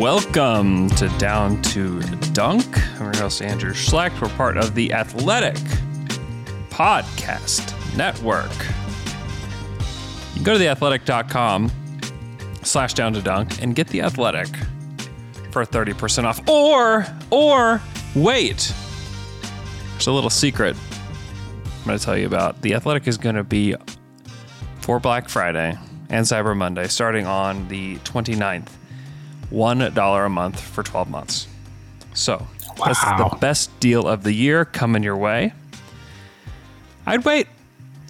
Welcome to Down to Dunk. I'm your host, Andrew Schlecht. We're part of the Athletic Podcast Network. You go to theathletic.com slash down to dunk and get the athletic for 30% off. Or, or wait. There's a little secret going to tell you about. The athletic is going to be for Black Friday and Cyber Monday starting on the 29th. $1 a month for 12 months. So, that's the best deal of the year coming your way. I'd wait.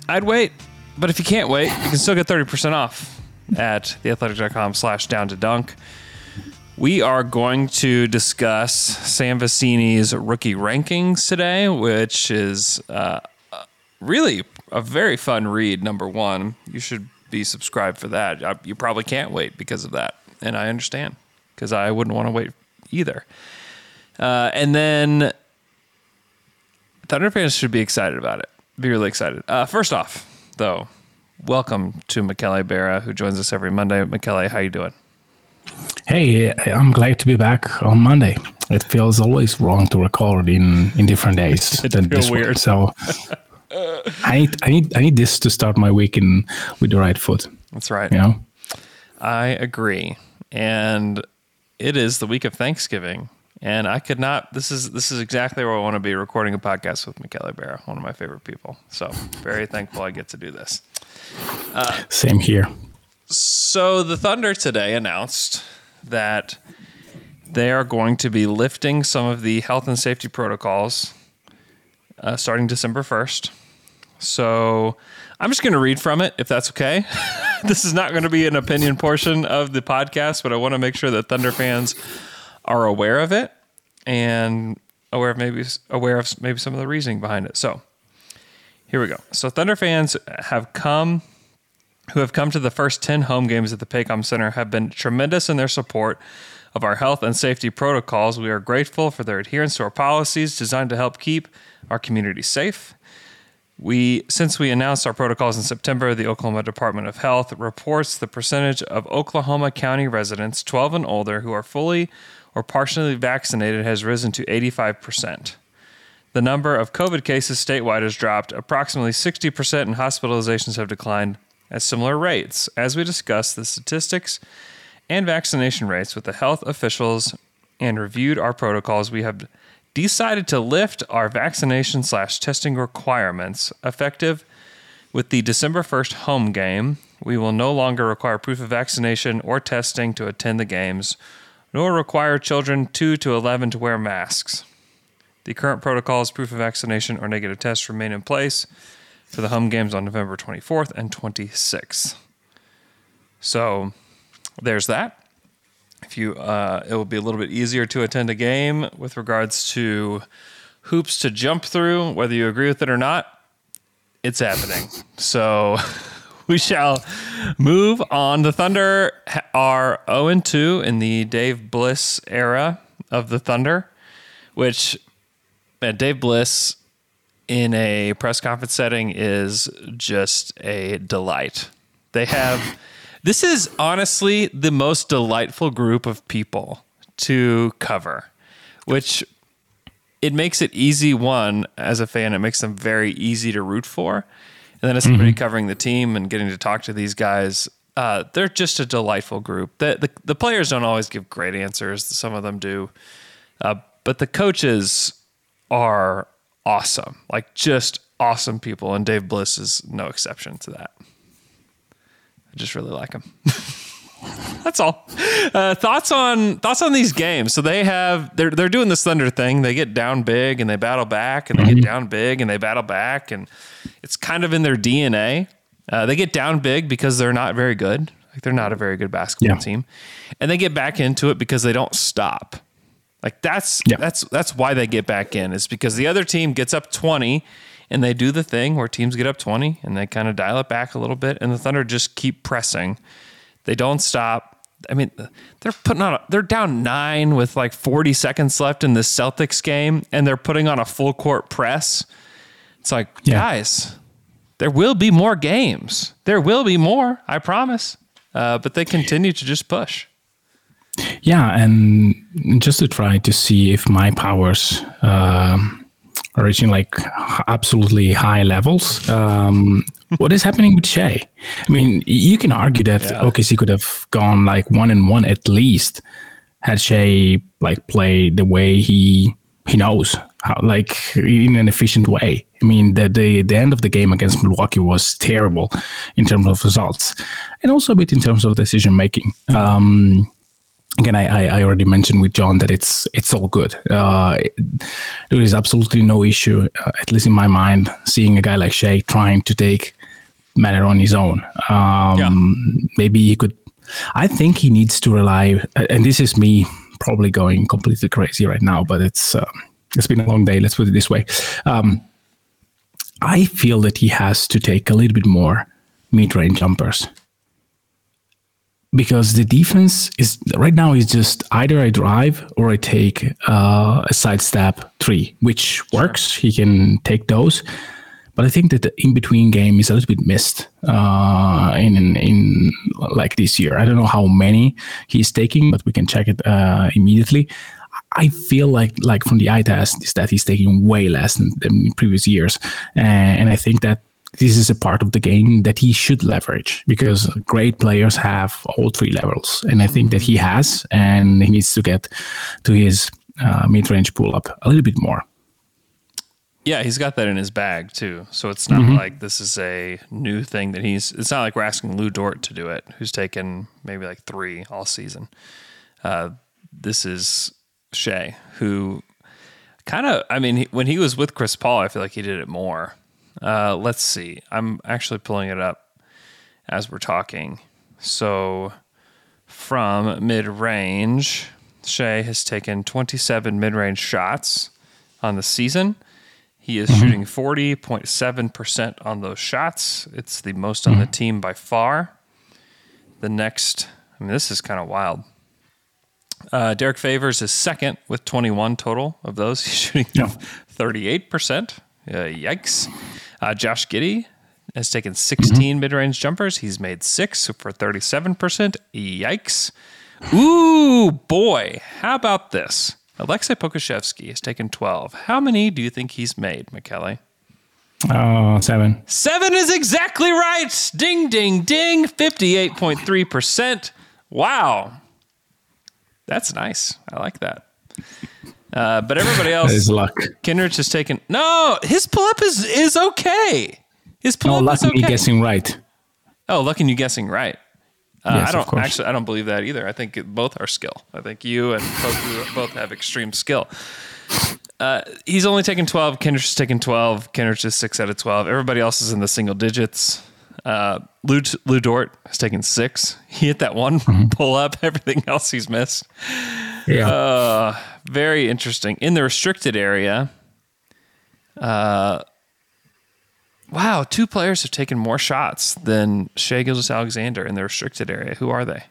I'd wait. But if you can't wait, you can still get 30% off at theathletic.com slash down to dunk. We are going to discuss Sam Vecenie's rookie rankings today, which is uh, really a very fun read. Number one, you should be subscribed for that. You probably can't wait because of that, and I understand because I wouldn't want to wait either. Uh, and then Thunder fans should be excited about it. Be really excited. Uh, first off, though, welcome to Michele Berra, who joins us every Monday. Michele, how you doing? Hey, I'm glad to be back on Monday. It feels always wrong to record in in different days It than this weird. one. So I need I need I need this to start my week in with the right foot. That's right. You know. I agree. And it is the week of Thanksgiving. And I could not this is this is exactly where I want to be recording a podcast with Michele Berra, one of my favorite people. So very thankful I get to do this. Same here. So the Thunder today announced that they are going to be lifting some of the health and safety protocols uh, starting December 1st. So I'm just going to read from it if that's okay. this is not going to be an opinion portion of the podcast, but I want to make sure that Thunder fans are aware of it and aware of maybe aware of maybe some of the reasoning behind it. So here we go. So Thunder fans have come who have come to the first 10 home games at the Paycom Center have been tremendous in their support of our health and safety protocols. We are grateful for their adherence to our policies designed to help keep our community safe. We, since we announced our protocols in September, the Oklahoma Department of Health reports the percentage of Oklahoma County residents 12 and older who are fully or partially vaccinated has risen to 85%. The number of COVID cases statewide has dropped. Approximately 60% and hospitalizations have declined at similar rates. As we discussed the statistics and vaccination rates with the health officials and reviewed our protocols, we have decided to lift our vaccination slash testing requirements effective with the December 1st home game. We will no longer require proof of vaccination or testing to attend the games, nor require children 2 to 11 to wear masks. The current protocols, proof of vaccination or negative test, remain in place for the home games on November 24th and 26th. So there's that. If you, uh, it will be a little bit easier to attend a game with regards to hoops to jump through, whether you agree with it or not. It's happening. so we shall move on. The Thunder are 0 and 2 in the Dave Bliss era of the Thunder, which Dave Bliss in a press conference setting is just a delight. They have this is honestly the most delightful group of people to cover, which it makes it easy one as a fan, it makes them very easy to root for. And then as somebody covering the team and getting to talk to these guys, uh, they're just a delightful group. The, the the players don't always give great answers. Some of them do, uh, but the coaches are awesome, like just awesome people, and Dave Bliss is no exception to that. I just really like them. That's all. Uh, thoughts on thoughts on these games? So they have they're they're doing this Thunder thing. They get down big and they battle back, and they get down big and they battle back, and it's kind of in their DNA. Uh, they get down big because they're not very good. Like they're not a very good basketball Yeah. team, and they get back into it because they don't stop. Like that's Yeah. that's that's why they get back in. Is because the other team gets up twenty, and they do the thing where teams get up twenty and they kind of dial it back a little bit, and the Thunder just keep pressing. They don't stop. I mean, they're putting on. A, they're down nine with like forty seconds left in the Celtics game, and they're putting on a full court press. It's like, Yeah. guys, there will be more games. There will be more. I promise. Uh, but they continue to just push. Yeah, and just to try to see if my powers um, reaching like absolutely high levels. Um, what is happening with Shai? I mean, you can argue that OKC could have gone like one and one at least had Shai like play the way he he knows how like in an efficient way. I mean, the the the end of the game against Milwaukee was terrible in terms of results, and also a bit in terms of decision making. Um, again, I, I already mentioned with John that it's it's all good. Uh, there is absolutely no issue, uh, at least in my mind, seeing a guy like Shai trying to take matter on his own. Um, Maybe he could. I think he needs to rely, and this is me probably going completely crazy right now, but it's um, it's been a long day. Let's put it this way. Um, I feel that he has to take a little bit more mid-range jumpers because the defense is right now is just either I drive or I take uh, a sidestep three, which works. He can take those, but I think that the in between game is a little bit missed uh, in, in in like this year. I don't know how many he's taking, but we can check it uh, immediately. I feel like like from the eye test is that he's taking way less than, than in previous years, and I think that this is a part of the game that he should leverage because great players have all three levels, and I think that he has, and he needs to get to his uh, mid-range pull-up a little bit more. Yeah, he's got that in his bag too. So it's not like this is a new thing that he's. It's not like we're asking Lu Dort to do it, who's taken maybe like three all season. Uh, this is Shai, who kind of. I mean, he, when he was with Chris Paul, I feel like he did it more. Uh, let's see. I'm actually pulling it up as we're talking. So from mid range, Shai has taken 27 mid range shots on the season. He is shooting 40.7% on those shots. It's the most on the team by far. The next, I mean, this is kind of wild. Uh, Derrick Favors is second with 21 total of those. He's shooting Yeah. 38%. Uh, yikes. Uh, Josh Giddey has taken 16 mid range jumpers. He's made six for 37%. Yikes. Ooh, boy. How about this? Aleksej Pokusevski has taken 12. How many do you think he's made, McKelly? Uh, seven. Seven is exactly right. Ding, ding, ding. 58.3%. Wow. That's nice. I like that. Uh, but everybody else else, luck. Kenrich has taken. No, his pull up is, is okay. His pull No, up luck is me okay. guessing right. Oh, lucky you guessing right. Uh, Yes, I don't actually. I don't believe that either. I think it, both are skill. I think you and Poku both have extreme skill. Uh, he's only taken twelve. Kenrich has taken twelve. Kenrich is six out of twelve. Everybody else is in the single digits. Uh, Lu, Lu Dort has taken six. He hit that one Mm-hmm. pull up. Everything else he's missed. Yeah. Uh, very interesting. In the restricted area, uh, wow, two players have taken more shots than Shai Gilgeous-Alexander in the restricted area. Who are they?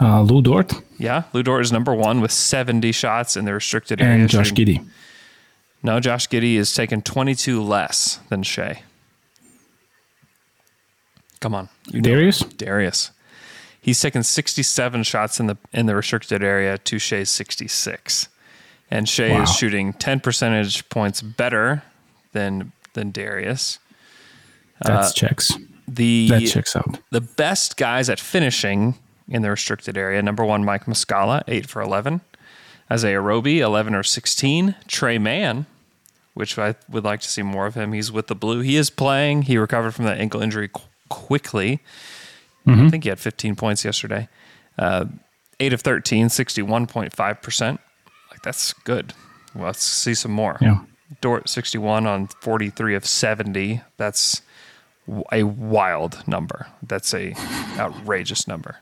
Uh, Lu Dort Yeah, Lu Dort is number one with 70 shots in the restricted area. and Josh Giddey. No, Josh Giddey is taken 22 less than Shai. Come on. You know Darius? Darius. He's taken 67 shots in the in the restricted area to Shai's 66. And Shai Wow. is shooting 10 percentage points better than than Darius. Uh, that checks. The That checks out. the best guys at finishing in the restricted area. Number one, Mike Muscala, eight for 11. Isaiah Roby, 11 or 16. Tre Mann, which I would like to see more of him. He's with the Blue. He is playing. He recovered from that ankle injury qu- quickly. I think he had 15 points yesterday. Uh, 8 of 13, 61.5%. Like, that's good. Well, let's see some more. Yeah. Dort, 61 on 43 of 70. That's a wild number. That's a outrageous number.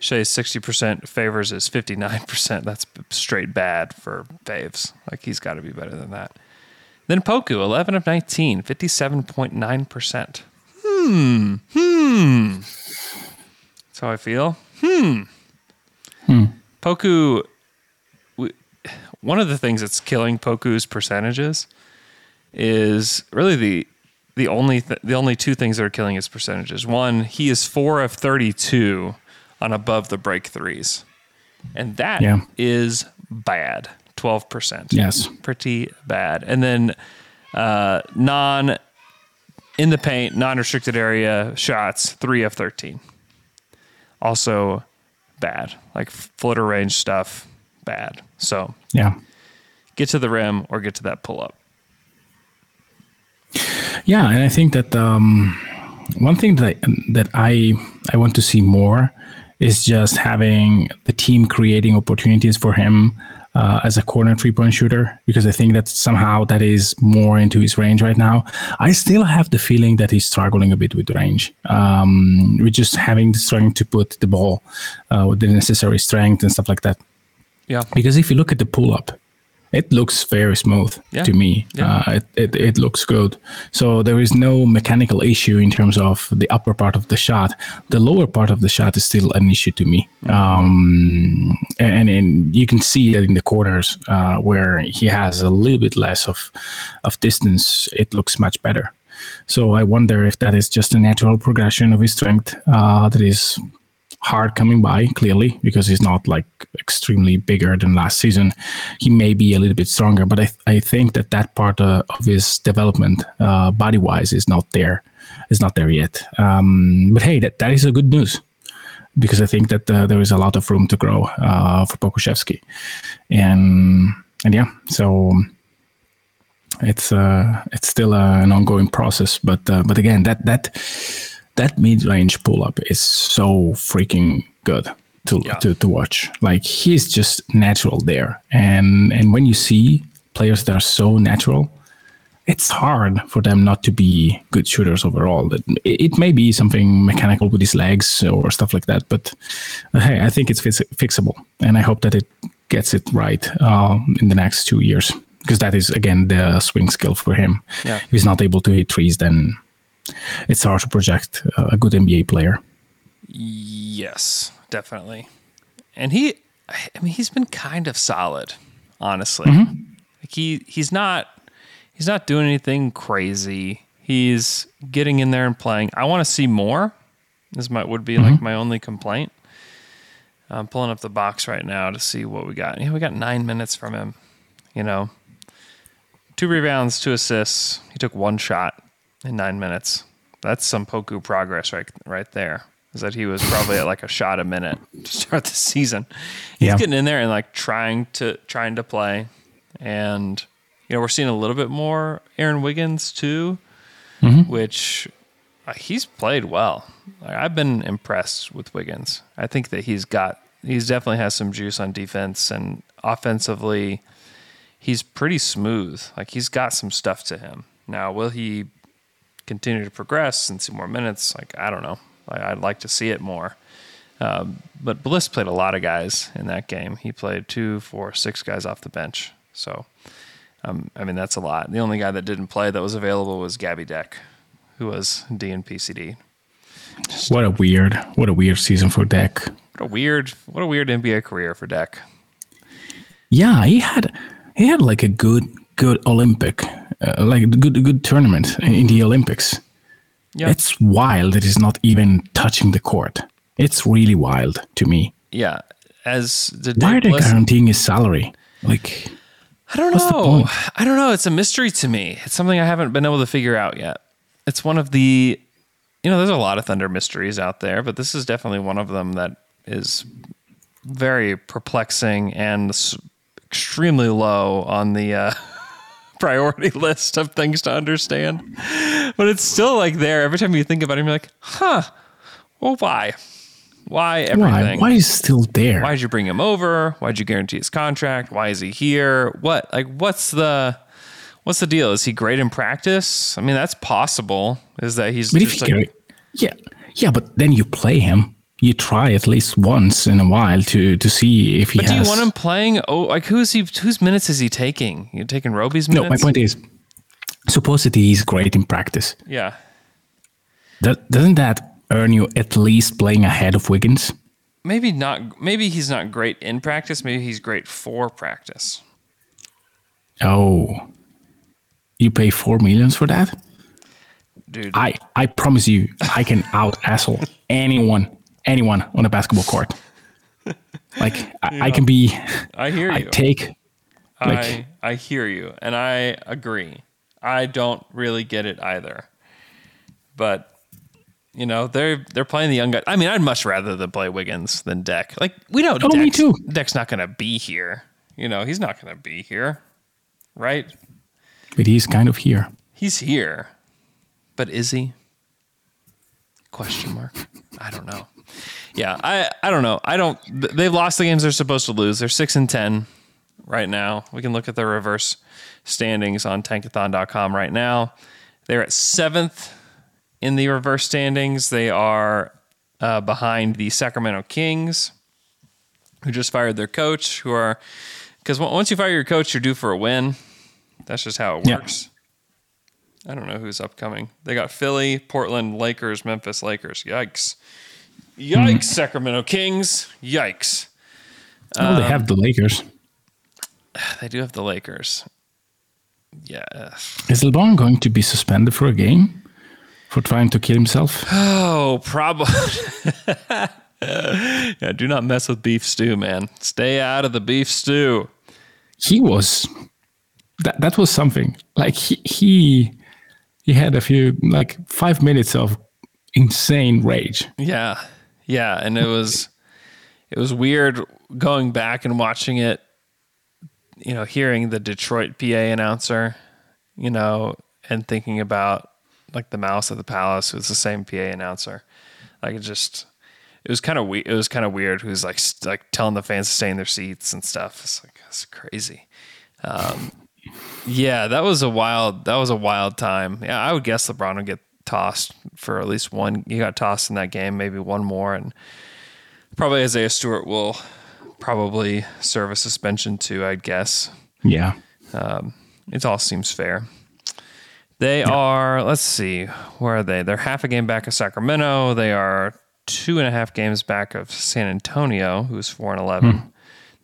Shai's 60%, Favors is 59%. That's straight bad for Faves. Like, he's got to be better than that. Then Poku, 11 of 19, 57.9%. Hmm. Hmm. That's how I feel. Hmm. Poku, w- one of the things that's killing Poku's percentages is really the the only th- the only two things that are killing his percentages. One, he is four of thirty two on above the break threes, and that is Yeah. bad. Twelve percent. Yes. pretty bad. And then uh, non in the paint, non restricted area shots, three of thirteen. Also bad. Like floater range stuff, bad. So Yeah. get to the rim or get to that pull up. Yeah, and I think that um, one thing that I, that I I want to see more is just having the team creating opportunities for him uh, as a corner three point shooter because I think that somehow that is more into his range right now. I still have the feeling that he's struggling a bit with range. Um, with just having the strength to put the ball uh, with the necessary strength and stuff like that. Yeah. Because if you look at the pull up, it looks very smooth Yeah. to me. Yeah. Uh, it, it, it looks good. So there is no mechanical issue in terms of the upper part of the shot. The lower part of the shot is still an issue to me. Um, and, and you can see that in the corners uh, where he has a little bit less of, of distance, it looks much better. So I wonder if that is just a natural progression of his strength uh, that is hard coming by clearly because he's not like extremely bigger than last season he may be a little bit stronger but i, I think that that part uh, of his development uh, body wise is not there is not there yet um, but hey that, that is a good news because i think that uh, there is a lot of room to grow uh, for Pokusevski. and and yeah so it's uh it's still uh, an ongoing process but uh, but again that that that mid-range pull-up is so freaking good to, Yeah. to to watch like he's just natural there and and when you see players that are so natural it's hard for them not to be good shooters overall. It, it may be something mechanical with his legs or stuff like that, but uh, hey, I think it's fix- fixable, and I hope that it gets it right um, in the next two years because that is again the swing skill for him. Yeah. If he's not able to hit trees, then it's hard to project a good NBA player. Yes, definitely. And he, I mean, he's been kind of solid, honestly. Mm-hmm. Like he, he's not, he's not doing anything crazy. He's getting in there and playing. I want to see more. This might would be like mm-hmm. my only complaint. I'm pulling up the box right now to see what we got. Yeah, we got nine minutes from him. You know, two rebounds, two assists. He took one shot in nine minutes. That's some Poku progress right right there. Is that he was probably at like a shot a minute to start the season. He's Yeah. getting in there and like trying to trying to play, and you know we're seeing a little bit more Aaron Wiggins too, which uh, he's played well. Like, I've been impressed with Wiggins. I think that he's got he's definitely has some juice on defense and offensively he's pretty smooth. Like he's got some stuff to him. Now, will he continue to progress and see more minutes? Like I don't know. I, I'd like to see it more. Um, but Bliss played a lot of guys in that game. He played two, four, six guys off the bench. So, um, I mean, that's a lot. The only guy that didn't play that was available was Gabby Deck, who was DNPCD. What a weird, what a weird season for Deck. What a weird, what a weird NBA career for Deck. Yeah, he had he had like a good good Olympic, uh, like a good good tournament in the Olympics. Yeah. It's wild that he's not even touching the court. It's really wild to me. Yeah. As the Why are they guaranteeing his salary? Like, I don't know. I don't know. It's a mystery to me. It's something I haven't been able to figure out yet. It's one of the, you know, there's a lot of Thunder mysteries out there, but this is definitely one of them that is very perplexing and extremely low on the uh, priority list of things to understand. But it's still like there. Every time you think about it, you're like, huh, Well, why? Why Why? everything? Why is he still there? Why'd you bring him over? Why'd you guarantee his contract? Why is he here? What like what's the what's the deal? Is he great in practice? I mean, that's possible. Is that he's But if you like, yeah, yeah, but then you play him. You try at least once in a while to to see if he But do has. you want him playing? Oh, like who's he? Whose minutes is he taking? You're taking Roby's minutes. no, my point is, supposedly he's great in practice. Yeah, That, doesn't that earn you at least playing ahead of Wiggins? maybe not. Maybe he's not great in practice. Maybe he's great for practice. Oh, you pay four millions for that? Dude, I I promise you, I can out asshole anyone, anyone on a basketball court. Like I, I can be. I hear you. I take. Like I I hear you, and I agree. I don't really get it either, but you know they're they're playing the young guy. I mean, I'd much rather them play Wiggins than Deck. Like we know, Oh, Deck's, me too. Deck's not going to be here. You know, he's not going to be here, right? but he's kind of here. He's here, but is he? Question mark. I don't know. Yeah, I I don't know. I don't. They've lost the games they're supposed to lose. They're six and ten right now. We can look at the reverse standings on Tankathon.com right now. They're at seventh in the reverse standings. They are uh, behind the Sacramento Kings, who just fired their coach. Who are because once you fire your coach, you're due for a win. That's just how it Yeah. works. I don't know who's upcoming. They got Philly, Portland, Lakers, Memphis, Lakers. Yikes. Yikes, hmm. Sacramento Kings. Yikes. Oh, they have the Lakers. They do have the Lakers. Yeah. Is LeBron going to be suspended for a game for trying to kill himself? Oh, probably. yeah, do not mess with beef stew, man. Stay out of the beef stew. he was that that was something like he he he had a few like five minutes of insane rage Yeah. Yeah, and it was it was weird going back and watching it, you know, hearing the Detroit PA announcer, you know, and thinking about like the Malice at the palace was the same PA announcer. Like it just it was kind of we- it was kind of weird who's like like telling the fans to stay in their seats and stuff. It's like it's crazy. Um yeah, that was a wild that was a wild time. Yeah, I would guess LeBron would get tossed for at least one. He got tossed in that game, maybe one more, and probably Isaiah Stewart will probably serve a suspension too. I'd guess. yeah um, It all seems fair. They are. Let's see, where are they? They're half a game back of Sacramento. They are two and a half games back of San Antonio, who's four and eleven. Hmm.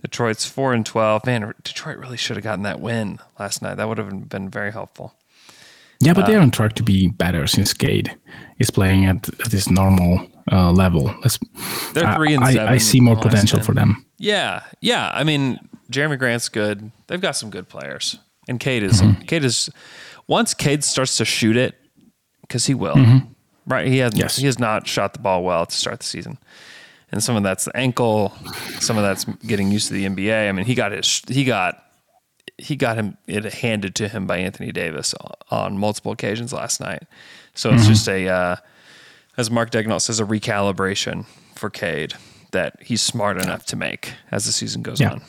Detroit's four and twelve. Man, Detroit really should have gotten that win last night. That would have been very helpful. Yeah but they're on track to be better since Cade is playing at, at this normal uh, level Let's, They're I- three and I, seven. I see more in the last potential 10. for them Yeah, yeah. I mean, Jerami Grant's good. They've got some good players, and Cade is Mm-hmm. Cade is once Cade starts to shoot it because he will. Right? He has Mm-hmm. Yes. he has not shot the ball well to start the season, and some of that's the ankle, some of that's getting used to the NBA. I mean, he got his he got he got him it handed to him by Anthony Davis on multiple occasions last night. So Mm-hmm. it's just a uh, as Mark Dagnall says, a recalibration for Cade that he's smart enough to make as the season goes Yeah. on.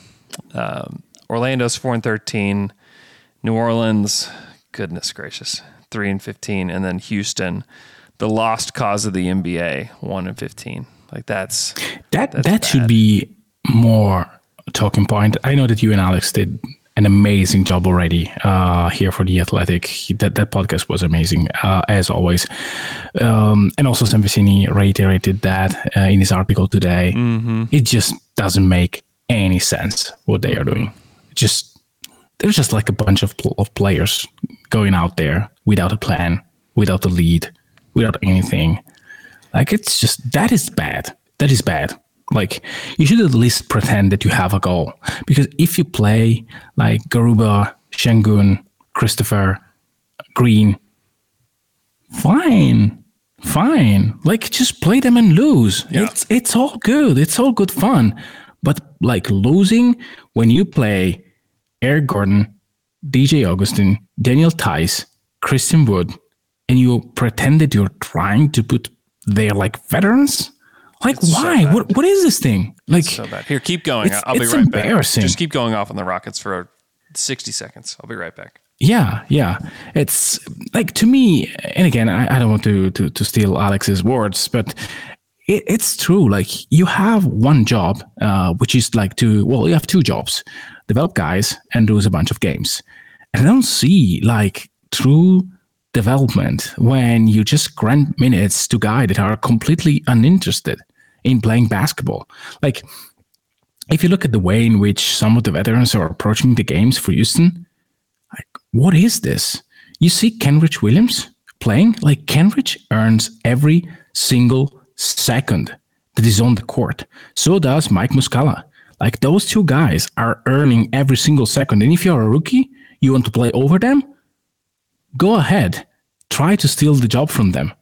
Um, Orlando's four and thirteen, New Orleans, goodness gracious, three and fifteen, and then Houston, the lost cause of the NBA, one and fifteen. Like that's that That's that should be more talking point i know that you and alex did an amazing job already uh, here for the athletic. That, that podcast was amazing uh, as always. Um, and also Sam Vecenie reiterated that uh, in his article today. It just doesn't make any sense what they are doing. Just there's just like a bunch of, pl- of players going out there without a plan without a lead without anything. Like it's just that is bad. That is bad. Like you should at least pretend that you have a goal. Because if you play like Garuba, Sengun, Christopher, Green, fine. Fine. Like just play them and lose. Yeah. It's it's all good. It's all good fun. But like losing when you play Eric Gordon, DJ Augustin, Daniel Theis, Christian Wood, and you pretend that you're trying to put they're like veterans. Like, It's why? bad. what what is this thing? Like, So bad. Here, keep going. It's- I'll be it's right back. embarrassing. Just keep going off on the Rockets for 60 seconds. I'll be right back. Yeah, yeah. It's like to me, and again, I, I don't want to, to to steal Alex's words, but it, it's true. Like you have one job, uh, which is like to well, you have two jobs: develop guys and lose a bunch of games. And I don't see like true development when you just grant minutes to guys that are completely uninterested in playing basketball. Like if you look at the way in which some of the veterans are approaching the games for Houston, like what is this? You see Kenrich Williams playing? Like Kenrich earns every single second that is on the court. So does Mike Muscala. Like those two guys are earning every single second. And if you're a rookie, you want to play over them, go ahead. Try to steal the job from them.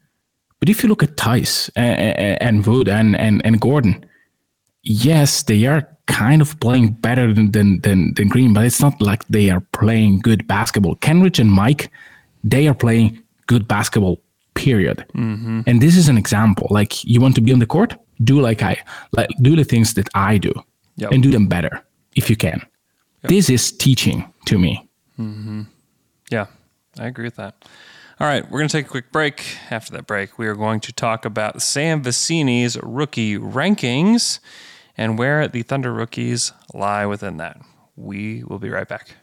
But if you look at Theis and, and Wood and, and, and Gordon, yes, they are kind of playing better than, than, than, than Green, but it's not like they are playing good basketball. Kenrich and Mike, they are playing good basketball, period. Mm-hmm. And this is an example. Like you want to be on the court, do like I, like do the things that I do Yep. and do them better if you can. This is teaching to me. Mm-hmm. Yeah, I agree with that. All right, we're going to take a quick break. After that break, we are going to talk about Sam Vecenie's rookie rankings and where the Thunder rookies lie within that. We will be right back.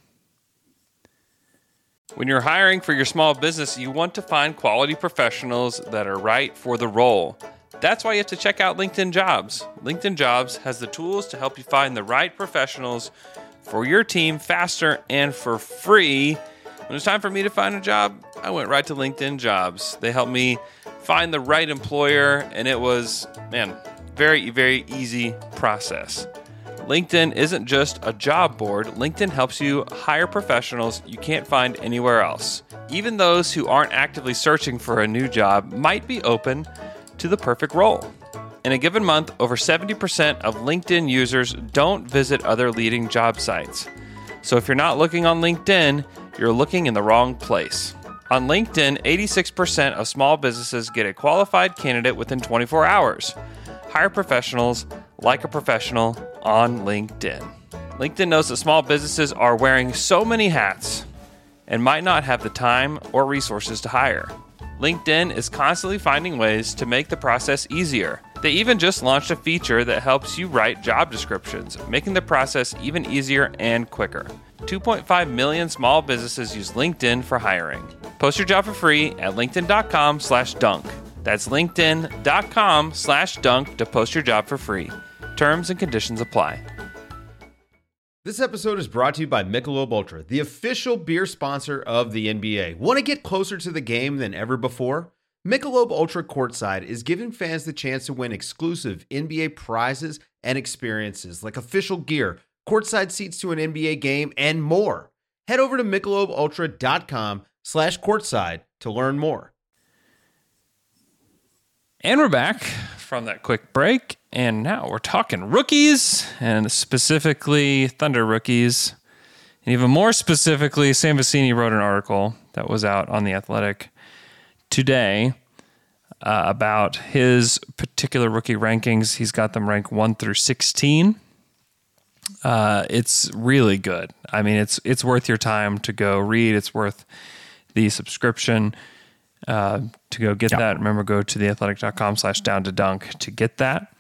When you're hiring for your small business, you want to find quality professionals that are right for the role. That's why you have to check out LinkedIn Jobs. LinkedIn Jobs has the tools to help you find the right professionals for your team faster and for free. When it's time for me to find a job, I went right to LinkedIn Jobs. They helped me find the right employer, and it was, man, very, very easy process. LinkedIn isn't just a job board, LinkedIn helps you hire professionals you can't find anywhere else. Even those who aren't actively searching for a new job might be open to the perfect role. In a given month, over 70% of LinkedIn users don't visit other leading job sites. So if you're not looking on LinkedIn, you're looking in the wrong place. On LinkedIn, 86% of small businesses get a qualified candidate within 24 hours. Hire professionals like a professional on LinkedIn. LinkedIn knows that small businesses are wearing so many hats and might not have the time or resources to hire. LinkedIn is constantly finding ways to make the process easier. They even just launched a feature that helps you write job descriptions, making the process even easier and quicker. 2.5 million small businesses use LinkedIn for hiring. Post your job for free at linkedin.com slash dunk. That's linkedin.com slash dunk to post your job for free. Terms and conditions apply. This episode is brought to you by Michelob Ultra, the official beer sponsor of the NBA. Want to get closer to the game than ever before? Michelob Ultra Courtside is giving fans the chance to win exclusive NBA prizes and experiences like official gear, courtside seats to an NBA game, and more. Head over to michelobultra.com slash courtside to learn more. And we're back from that quick break. And now we're talking rookies and specifically Thunder rookies. And even more specifically, Sam Vecenie wrote an article that was out on The Athletic today uh, about his particular rookie rankings. He's got them ranked 1 through 16. Uh, it's really good. I mean, it's it's worth your time to go read. It's worth the subscription uh, to go get that. Remember, go to theathletic.com slash down to dunk to get that.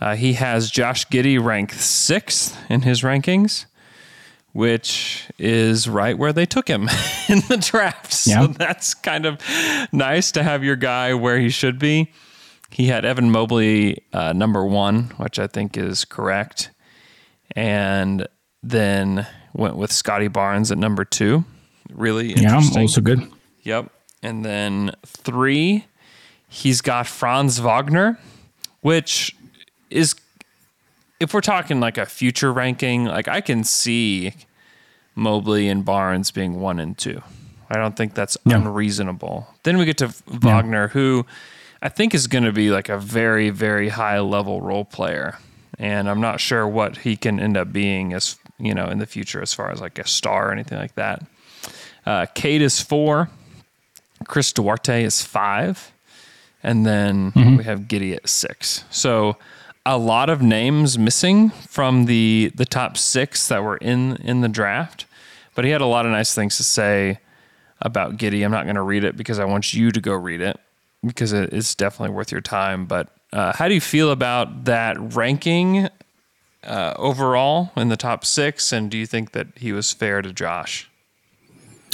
Uh, he has Josh Giddey ranked sixth in his rankings, which is right where they took him in the draft. So Yeah. that's kind of nice to have your guy where he should be. He had Evan Mobley uh, number one, which I think is correct. And then went with Scottie Barnes at number two. Really Yeah, interesting. also good. Yep. And then three, he's got Franz Wagner, which is, if we're talking like a future ranking, like I can see Mobley and Barnes being one and two. I don't think that's Yeah. unreasonable. Then we get to Wagner, who I think is going to be like a very, very high level role player. And I'm not sure what he can end up being as, you know, in the future as far as like a star or anything like that. Uh, Cade is four. Chris Duarte is five. and then we have Giddey at six. So a lot of names missing from the the top six that were in in the draft, but he had a lot of nice things to say about Giddey. I'm not going to read it because I want you to go read it because it is definitely worth your time. But uh, how do you feel about that ranking uh, overall in the top six? And do you think that he was fair to Josh?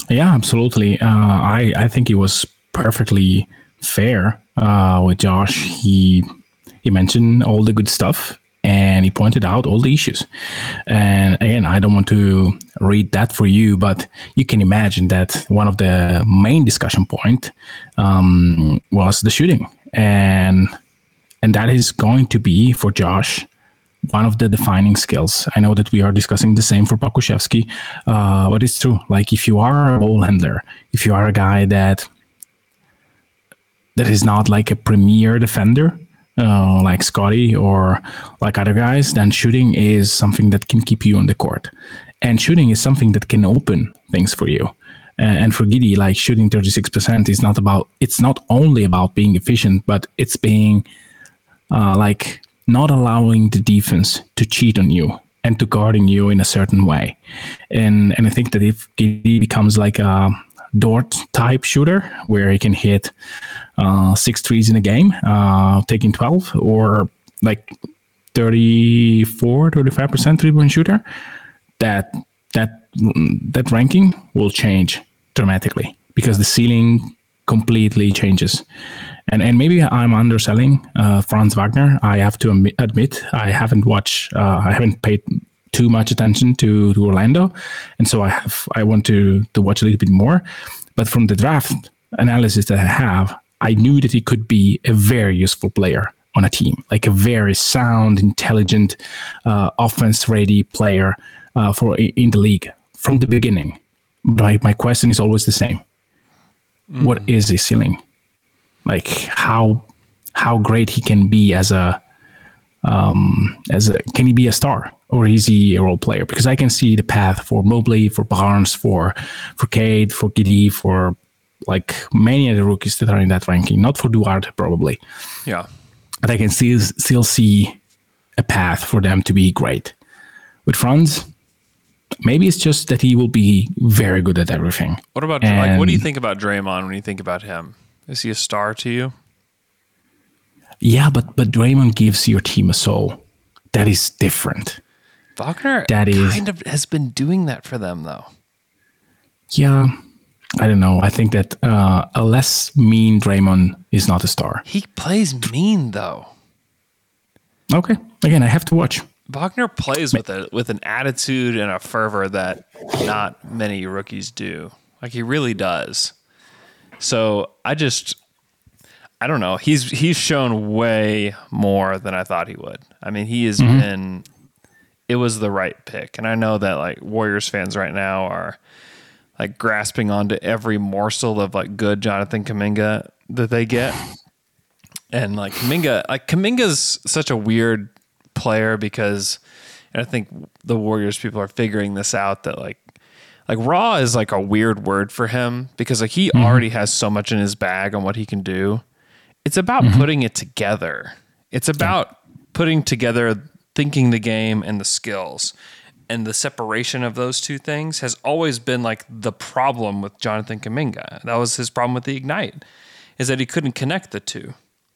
Yeah, absolutely. Uh, I I think it was perfectly fair uh, with Josh. He he mentioned all the good stuff and he pointed out all the issues. And again, I don't want to read that for you, but you can imagine that one of the main discussion point um, was the shooting, and and that is going to be for Josh one of the defining skills. I know that we are discussing the same for Pokusevski, uh, but it's true. Like if you are a ball handler, if you are a guy that that is not like a premier defender, uh, like Scottie or like other guys, then shooting is something that can keep you on the court. And shooting is something that can open things for you. And for Giddey, like shooting 36% is not about, it's not only about being efficient, but it's being uh, like not allowing the defense to cheat on you and to guarding you in a certain way. And and I think that if Giddey becomes like a Dort type shooter where he can hit uh, six threes in a game, uh, taking 12 or like 34, 35% three point shooter, that that that ranking will change dramatically because the ceiling completely changes. And and maybe I'm underselling uh, Franz Wagner. I have to admit, admit I haven't watched, uh, I haven't paid too much attention to, to Orlando, and so I have I want to to watch a little bit more. But from the draft analysis that I have, I knew that he could be a very useful player on a team, like a very sound, intelligent, uh, offense-ready player uh, for in the league from the beginning. My my question is always the same: mm. What is his ceiling? Like how how great he can be as a um, as a can he be a star or is he a role player? Because I can see the path for Mobley, for Barnes, for for Cade, for Giddey, for like many of the rookies that are in that ranking. Not for Duarte probably. Yeah, but I can still still see a path for them to be great. With Franz, maybe it's just that he will be very good at everything. What about and, like what do you think about Draymond when you think about him? Is he a star to you? Yeah, but but Draymond gives your team a soul. That is different. Wagner that is, kind of has been doing that for them though. Yeah. I don't know. I think that uh, a less mean Draymond is not a star. He plays mean though. Okay. Again, I have to watch. Wagner plays with a with an attitude and a fervor that not many rookies do. Like he really does. So I just I don't know. He's he's shown way more than I thought he would. I mean, he has mm-hmm. been it was the right pick. And I know that like Warriors fans right now are like grasping onto every morsel of like good Jonathan Kuminga that they get. And like Kuminga, like Kuminga's such a weird player because and I think the Warriors people are figuring this out that like like raw is like a weird word for him because like he mm-hmm. already has so much in his bag on what he can do. It's about mm-hmm. putting it together. It's about yeah. putting together thinking the game and the skills. And the separation of those two things has always been like the problem with Jonathan Kuminga. That was his problem with the Ignite, is that he couldn't connect the two.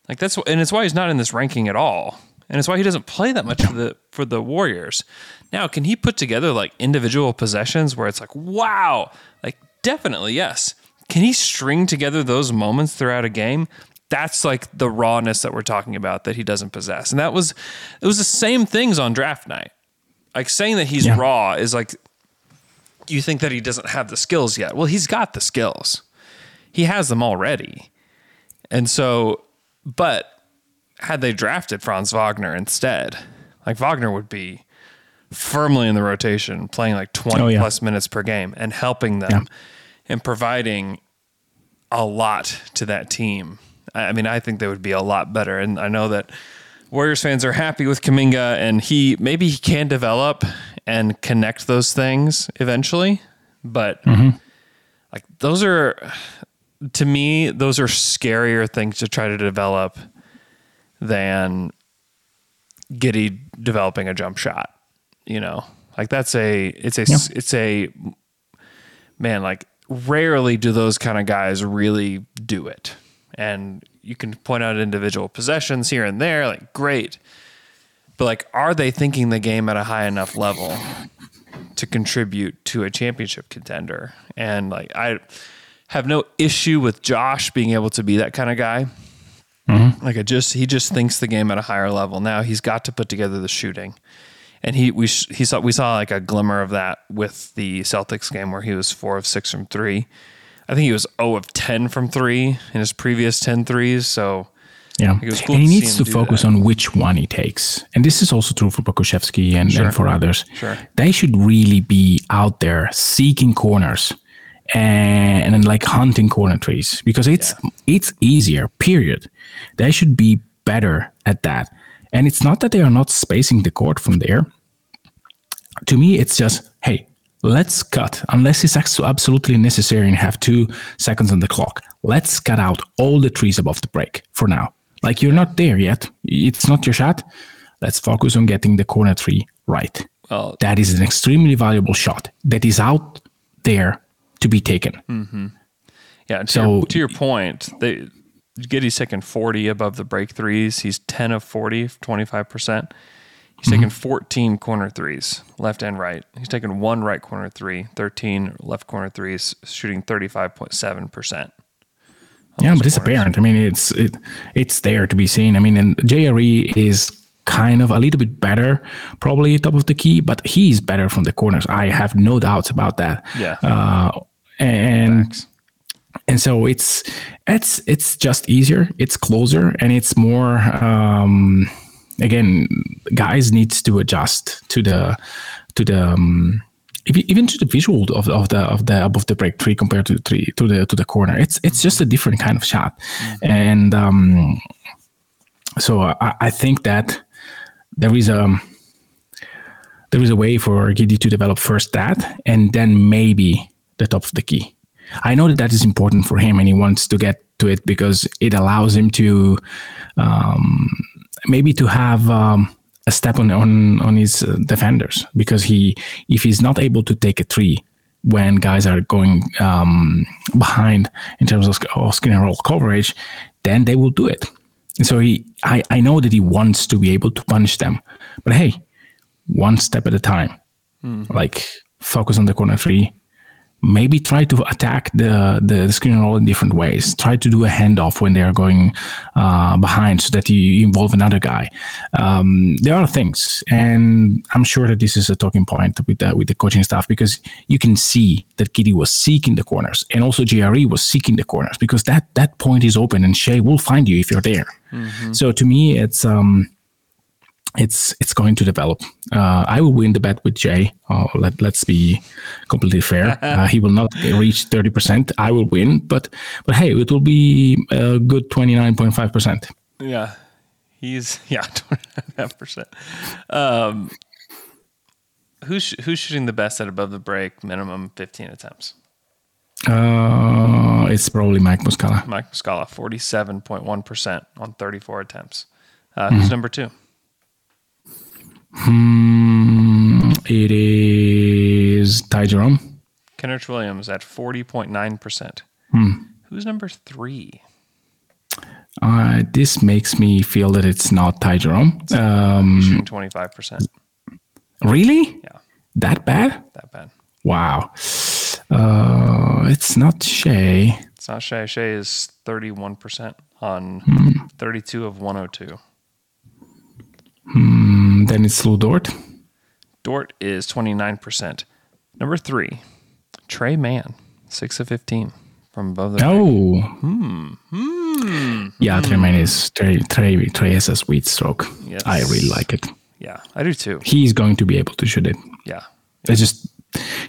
Like that's and it's why he's not in this ranking at all. And it's why he doesn't play that much for the for the Warriors. Now, can he put together like individual possessions where it's like, wow, like definitely yes. Can he string together those moments throughout a game? that's like the rawness that we're talking about that he doesn't possess. And that was it was the same things on draft night. Like saying that he's yeah. raw is like you think that he doesn't have the skills yet. Well, he's got the skills. He has them already. And so but had they drafted Franz Wagner instead, like Wagner would be firmly in the rotation, playing like 20 oh, yeah. plus minutes per game and helping them yeah. and providing a lot to that team I mean, I think they would be a lot better. And I know that Warriors fans are happy with Kuminga, and he maybe he can develop and connect those things eventually. But mm-hmm. like those are to me, those are scarier things to try to develop than Giddey developing a jump shot. You know, like that's a it's a Yeah. it's a man. Like rarely do those kind of guys really do it, and you can point out individual possessions here and there, like great, but like are they thinking the game at a high enough level to contribute to a championship contender? And like I have no issue with Josh being able to be that kind of guy. Mm-hmm. Like I just he just thinks the game at a higher level. Now he's got to put together the shooting, and he we sh- he saw we saw like a glimmer of that with the Celtics game where he was four of six from three. I think he was zero of ten from three in his previous 10 threes. So Yeah, cool and he needs to focus that. on which one he takes, and this is also true for Pokusevski and, and for others. Sure. They should really be out there seeking corners and, and then like hunting corner trees because it's it's easier. Period. They should be better at that, and it's not that they are not spacing the court from there. To me, it's just hey. Let's cut, unless it's absolutely necessary and have two seconds on the clock. Let's cut out all the trees above the break for now. Like you're not there yet. It's not your shot. Let's focus on getting the corner tree right. well, That is an extremely valuable shot that is out there to be taken. yeah. To, So- your, to your point, they Giddey's taking forty above the break threes. He's ten of 40, 25 percent. He's Mm-hmm. taking 14 corner threes, left and right. He's taking one right corner three, 13 left corner threes, shooting 35.7%. Yeah, but it's apparent. I mean, it's it, it's there to be seen. I mean, and JRE is kind of a little bit better, probably top of the key, but he's better from the corners. I have no doubts about that. Yeah. Uh, and Facts. and so it's it's it's just easier it's closer and it's more um again guys needs to adjust to the to the um, even to the visual of, of the of the above the break tree compared to the tree to the to the corner. It's it's just a different kind of shot. And um so I, I think that there is a there is a way for Giddey to develop first that and then maybe the top of the key. I know that that is important for him and he wants to get to it because it allows him to um, maybe to have um, a step on on on his uh, defenders because he if he's not able to take a three when guys are going um, behind in terms of, of skin and roll coverage, then they will do it. And so he, I, I know that he wants to be able to punish them, but hey, one step at a time. Like focus on the corner three. Maybe try to attack the, the screen and roll in different ways. Try to do a handoff when they are going uh, behind so that you involve another guy. Um, there are things, and I'm sure that this is a talking point with the, with the coaching staff because you can see that Giddey was seeking the corners, and also JRE was seeking the corners because that that point is open, and Shai will find you if you're there. So to me, it's um, it's it's going to develop. Uh, I will win the bet with Jay. Oh, let let's be completely fair. Uh, he will not reach thirty percent. I will win, but but hey, it will be a good twenty nine point five percent. Yeah. He's, yeah, 29%. Um, who's, who's shooting the best at above the break, minimum 15 attempts? Uh, it's probably Mike Muscala. Mike Muscala, 47.1% on 34 attempts. Uh, Who's number two? Hmm, it is Ty Jerome. Kenrich Williams at 40.9%. Who's number three? Uh, this makes me feel that it's not Ty Jerome. Um, Shooting 25%. really? Yeah, That bad? that bad. Wow. Uh, it's not Shai. It's not Shai. Shai is 31% on 32 of 102. Mm, then it's Lu Dort. Dort is 29%. Number three, Tre Mann, 6 of 15 from above the break. Oh. Yeah, Tremaine is Trey, Trey, Trey has a sweet stroke. Yes. I really like it. Yeah, I do too. He's going to be able to shoot it. Yeah. It's just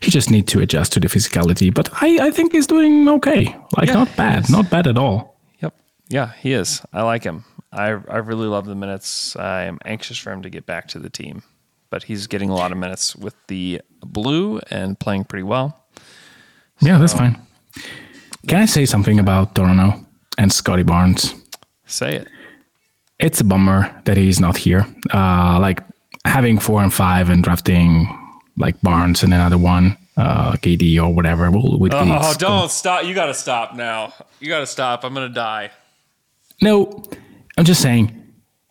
he just needs to adjust to the physicality. But I, I think he's doing okay. Like Yeah, not bad. Not bad at all. Yep. Yeah, he is. I like him. I I really love the minutes. I am anxious for him to get back to the team, but he's getting a lot of minutes with the blue and playing pretty well. Yeah, that's fine. Can I say something about Toronto and Scottie Barnes? Say it. It's a bummer that he's not here. Uh, like having four and five and drafting like Barnes and another one, uh, Cade or whatever. Well, with Oh, Gates. don't stop. You got to stop now. You got to stop. I'm going to die. No, I'm just saying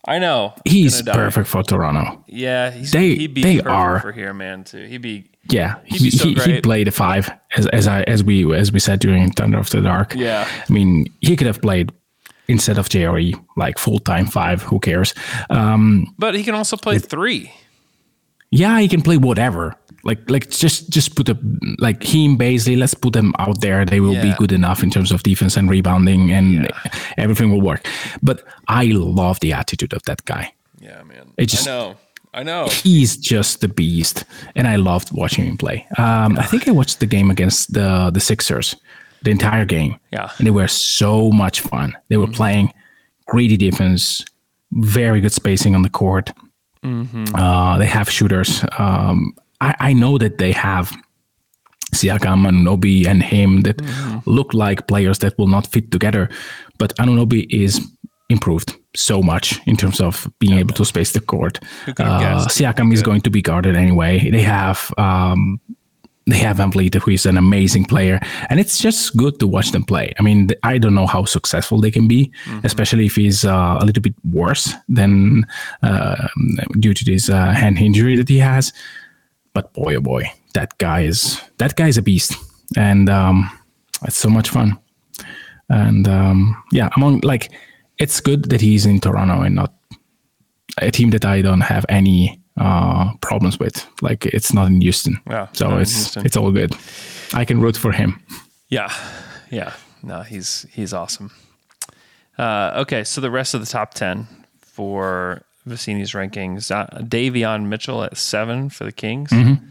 I know. he's perfect for Toronto. Yeah, he's, They- he'd be they perfect are. for here, man. Too. He'd be. Yeah, He'd he, be so he, he played a five as as I as we as we said during Thunder of the Dark. Yeah. I mean he could have played instead of JRE like full time five. Who cares? Um, But he can also play three. yeah, he can play whatever. Like like just just put a like him Bazley. Let's put them out there. They will be good enough in terms of defense and rebounding, and everything will work. But I love the attitude of that guy. Yeah, man. It just- I know. I know. he's just the beast, and I loved watching him play. Um, I think I watched the game against the the Sixers, the entire game. Yeah. Mm-hmm. and they were so much fun. They were playing greedy defense, very good spacing on the court. Mm-hmm. Uh, they have shooters. Um, I, I know that they have Siakam, and Anunoby, and him that Mm-hmm. look like players that will not fit together. But Anunoby is improved so much in terms of being able to space the court. Who could have Uh. Siakam is going to be guarded anyway. They have um, they have Vliet, who is an amazing player, and it's just good to watch them play. I mean, I don't know how successful they can be, especially if he's uh, a little bit worse than uh, due to this uh, hand injury that he has. But boy, oh boy, that guy is that guy is a beast, and um, it's so much fun. And um, yeah, among like, it's good that he's in Toronto and not a team that I don't have any uh, problems with. Like it's not in Houston, Yeah, so it's Houston. it's all good. I can root for him. Yeah, yeah. No, he's he's awesome. Uh, okay, so the rest of the top ten for Vecenie's rankings: uh, Davion Mitchell at seven for the Kings. Mm-hmm.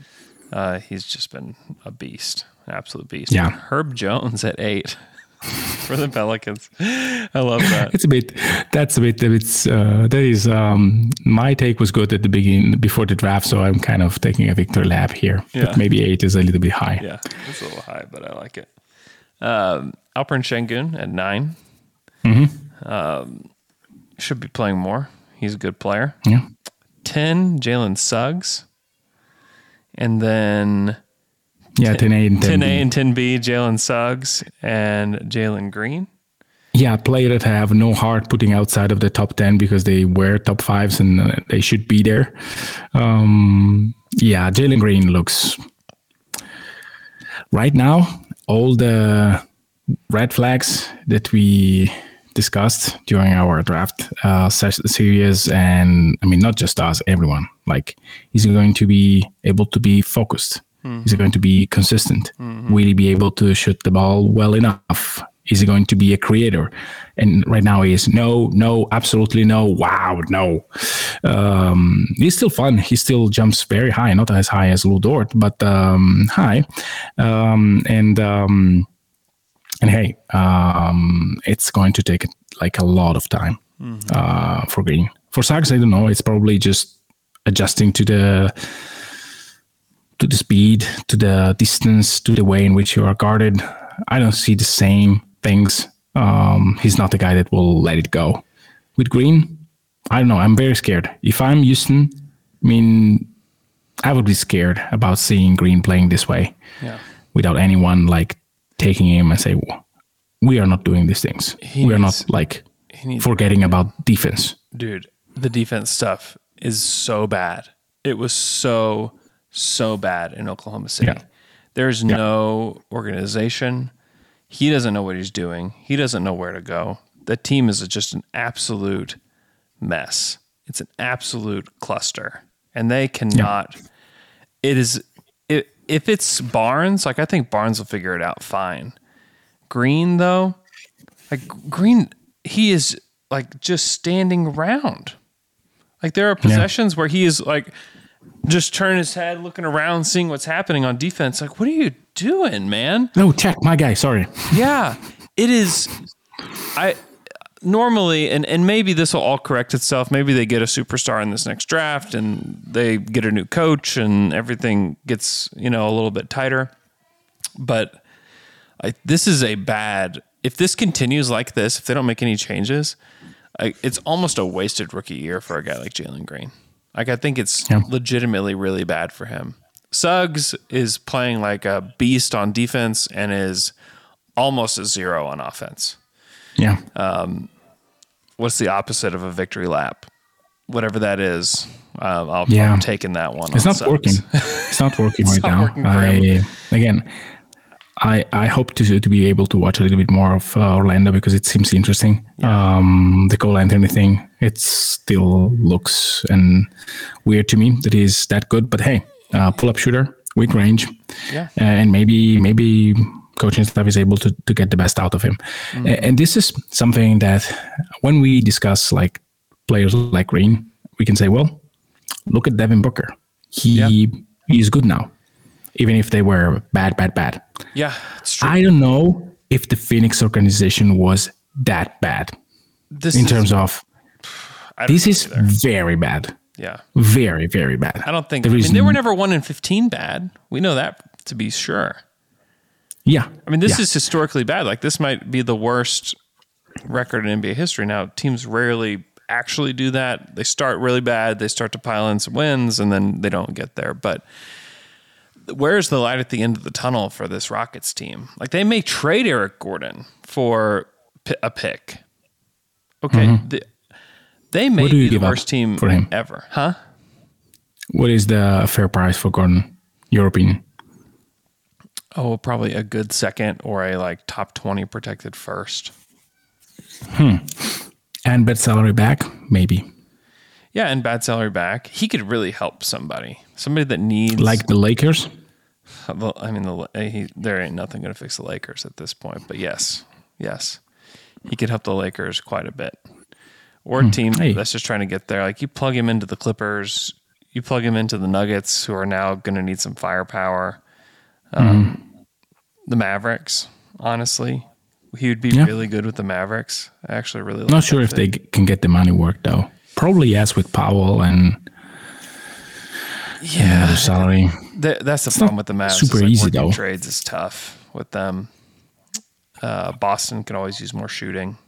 Uh, he's just been a beast, an absolute beast. Yeah. Herb Jones at eight for the Pelicans. I love that. It's a bit. That's a bit. It's uh, that is. Um, my take was good at the beginning before the draft, so I'm kind of taking a Victor lap here. Yeah. But maybe eight is a little bit high. Yeah, it's a little high, but I like it. Um, Alperen Şengün at 9 Um, should be playing more. He's a good player. Yeah. 10, Jalen Suggs. And then Yeah. 10 A and 10 10A and 10B, Jalen Suggs and Jalen Green. Yeah, player that have no heart putting outside of the top 10 because they were top fives and uh, they should be there. Um, yeah, Jalen Green looks right now, all the red flags that we discussed during our draft uh, series, and I mean, not just us, everyone. Like, is he going to be able to be focused. Is he going to be consistent? Will he be able to shoot the ball well enough? Is he going to be a creator? And right now he is no, no, absolutely no. Wow, no. Um, he's still fun. He still jumps very high, not as high as Lu Dort, but um, high. Um, and um, and hey, um, it's going to take like a lot of time uh, for Green. For Suggs, I don't know. It's probably just adjusting to the to the speed, to the distance, to the way in which you are guarded. I don't see the same things. Um, he's not the guy that will let it go. With Green, I don't know. I'm very scared. If I'm Houston, I mean, I would be scared about seeing Green playing this way Yeah. without anyone like taking him and say, "Well, we are not doing these things. He we are not like needs- forgetting about defense. Dude, the defense stuff is so bad. It was so, so bad in Oklahoma City. Yeah. There's no organization. He doesn't know what he's doing. He doesn't know where to go. The team is just an absolute mess. It's an absolute cluster. And they cannot it is if it's Barnes, like I think Barnes will figure it out fine. Green though, like Green he is like just standing around. Like there are possessions where he is like just turning his head, looking around, seeing what's happening on defense. Like, what are you doing, man? No, check my guy. Sorry. Yeah, it is. I normally, and and maybe this will all correct itself. Maybe they get a superstar in this next draft, and they get a new coach, and everything gets you know a little bit tighter. But Like this is a bad. If this continues like this, if they don't make any changes, I, it's almost a wasted rookie year for a guy like Jalen Green. Like I think it's Yeah. legitimately really bad for him. Suggs is playing like a beast on defense and is almost a zero on offense. Yeah. What's the opposite of a victory lap? Whatever that is, um, I'll, Yeah. I'm taking that one. it's on not Suggs. working. It's not working right not now. working I again, I I hope to to be able to watch a little bit more of uh, Orlando because it seems interesting. Um, the Cole Anthony thing, it still looks and weird to me that he's that good. But hey, uh, pull up shooter, weak range, Yeah. and maybe maybe coaching staff is able to to get the best out of him. Mm. A- And this is something that when we discuss like players like Green, we can say, well, look at Devin Booker. He he is good now, even if they were bad, bad, bad. Yeah, it's true. I don't know if the Phoenix organization was that bad this in is, terms of this is either. very bad, yeah. very very bad. I don't think. There I mean, they were never one in fifteen bad. We know that to be sure. Yeah, I mean, this yeah. is historically bad. Like this might be the worst record in NBA history. Now, teams rarely actually do that. They start really bad, they start to pile in some wins, and then they don't get there. But where's the light at the end of the tunnel for this Rockets team? Like they may trade Eric Gordon for a pick. Okay, the, they may Mm-hmm. be the worst team for him? ever, huh? What is the fair price for Gordon? Your opinion? Oh, probably a good second or a like top twenty protected first. Hmm. And bad salary back, maybe. Yeah, and bad salary back. He could really help somebody. Somebody that needs Like the Lakers. I mean, the, he, there ain't nothing going to fix the Lakers at this point. But yes, yes, he could help the Lakers quite a bit. Or a team Hmm. Hey. that's just trying to get there. Like you plug him into the Clippers, you plug him into the Nuggets, who are now going to need some firepower. Um, Hmm. The Mavericks, honestly, he would be Yeah. really good with the Mavericks. I actually really like Not sure if fit. they can get the money work though. Probably yes with Powell and yeah the salary. Th- that's the not problem with the Mavs. super like, easy, though. Trades is tough with them. Uh, Boston can always use more shooting.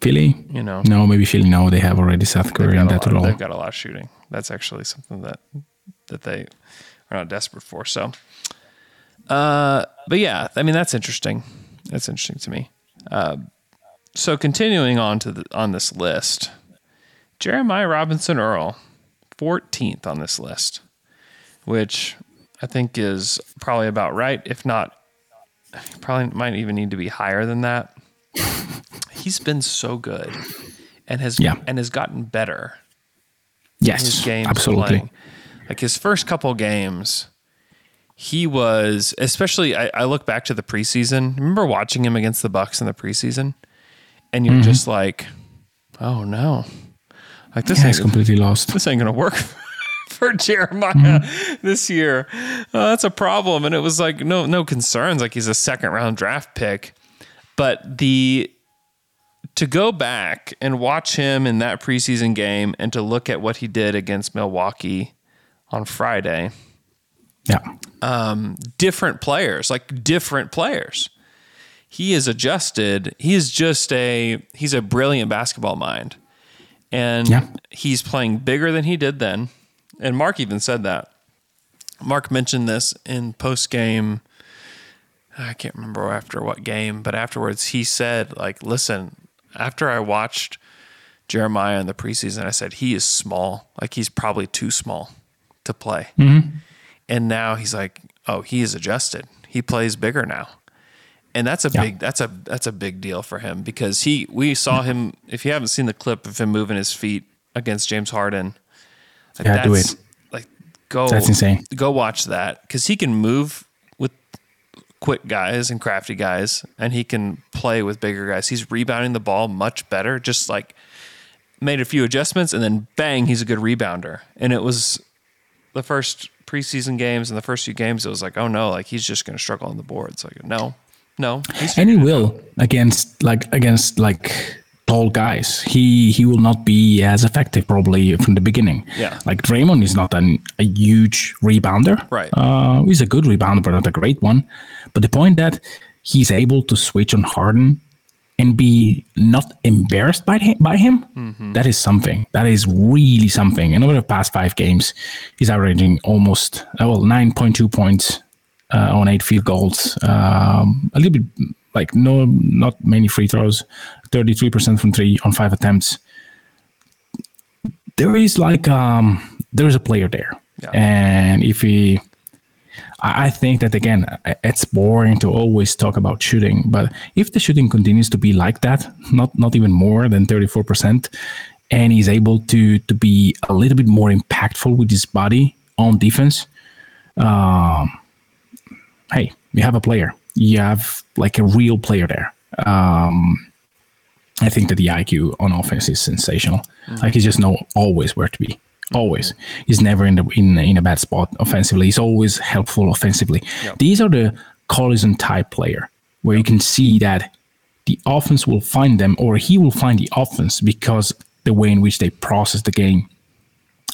Philly? You know, No, maybe Philly. No, they have already Curry got, in that lot, role. they've got a lot of shooting. That's actually something that that they are not desperate for. So, uh, but yeah, I mean that's interesting. That's interesting to me. Uh, so continuing on to the on this list, Jeremiah Robinson Earl, fourteenth on this list, which I think is probably about right. If not, probably might even need to be higher than that. He's been so good, and has Yeah. and has gotten better his yes, games absolutely. playing. Like his first couple games, he was especially. I, I look back to the preseason. Remember watching him against the Bucks in the preseason, and Mm-hmm. you're just like, "Oh no!" Like this Yeah, ain't completely lost. this ain't gonna work for Jeremiah Mm-hmm. this year. Uh, that's a problem. And it was like no no concerns. Like he's a second round draft pick, but the to go back and watch him in that preseason game and to look at what he did against Milwaukee on Friday, Yeah, um, different players, like different players. He is adjusted. He is just a he's a brilliant basketball mind. And Yeah. he's playing bigger than he did then. And Mark even said that. Mark mentioned this in post game. I can't remember after what game, but afterwards he said, like, listen, after I watched Jeremiah in the preseason, I said, he is small. Like he's probably too small to play. Mm-hmm. And now he's like, oh, he is adjusted. He plays bigger now. And that's a Yeah. big that's a that's a big deal for him because he we saw him if you haven't seen the clip of him moving his feet against James Harden. Like Yeah, do it. Like go That's insane. Go watch that cuz he can move with quick guys and crafty guys and he can play with bigger guys. He's rebounding the ball much better just like made a few adjustments and then bang he's a good rebounder. And it was the first preseason games and the first few games, it was like, oh no, like he's just going to struggle on the boards. Like, no, no, he's and he will against like against like tall guys. He he will not be as effective probably from the beginning. Yeah. like Draymond is not an, a huge rebounder. Right. Uh, he's a good rebounder, but not a great one. But the point that he's able to switch on Harden and be not embarrassed by him, by him that is something. That is really something. And over the past five games, he's averaging almost uh, well nine point two points uh, on eight field goals. Um, a little bit like no, not many free throws. Thirty three percent from three on five attempts. There is like um, there is a player there, and if he I think that again, it's boring to always talk about shooting, but if the shooting continues to be like that, not not even more than thirty four percent, and he's able to to be a little bit more impactful with his body on defense, um, hey, you have a player. You have like a real player there. Um, I think that the IQ on offense is sensational. Like he just know always where to be. Always, he's never in the in in a bad spot offensively. He's always helpful offensively. These are the Collison type player where you can see that the offense will find them, or he will find the offense because the way in which they process the game.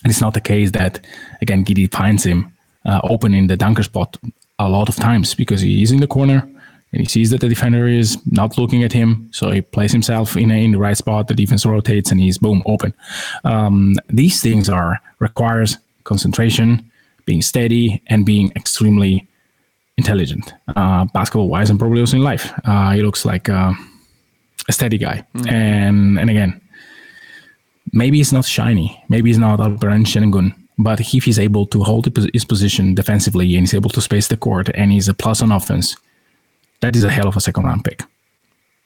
And it's not the case that again Giddey finds him uh, open in the dunker spot a lot of times because he is in the corner and he sees that the defender is not looking at him, so he plays himself in, a, in the right spot. The defense rotates, and he's boom open. Um, these things are requires concentration, being steady, and being extremely intelligent, uh, basketball wise, and probably also in life. Uh, he looks like uh, a steady guy, and and again, maybe he's not shiny, maybe he's not Alperen Şengün, but if he's able to hold his position defensively and he's able to space the court and he's a plus on offense that is a hell of a second round pick.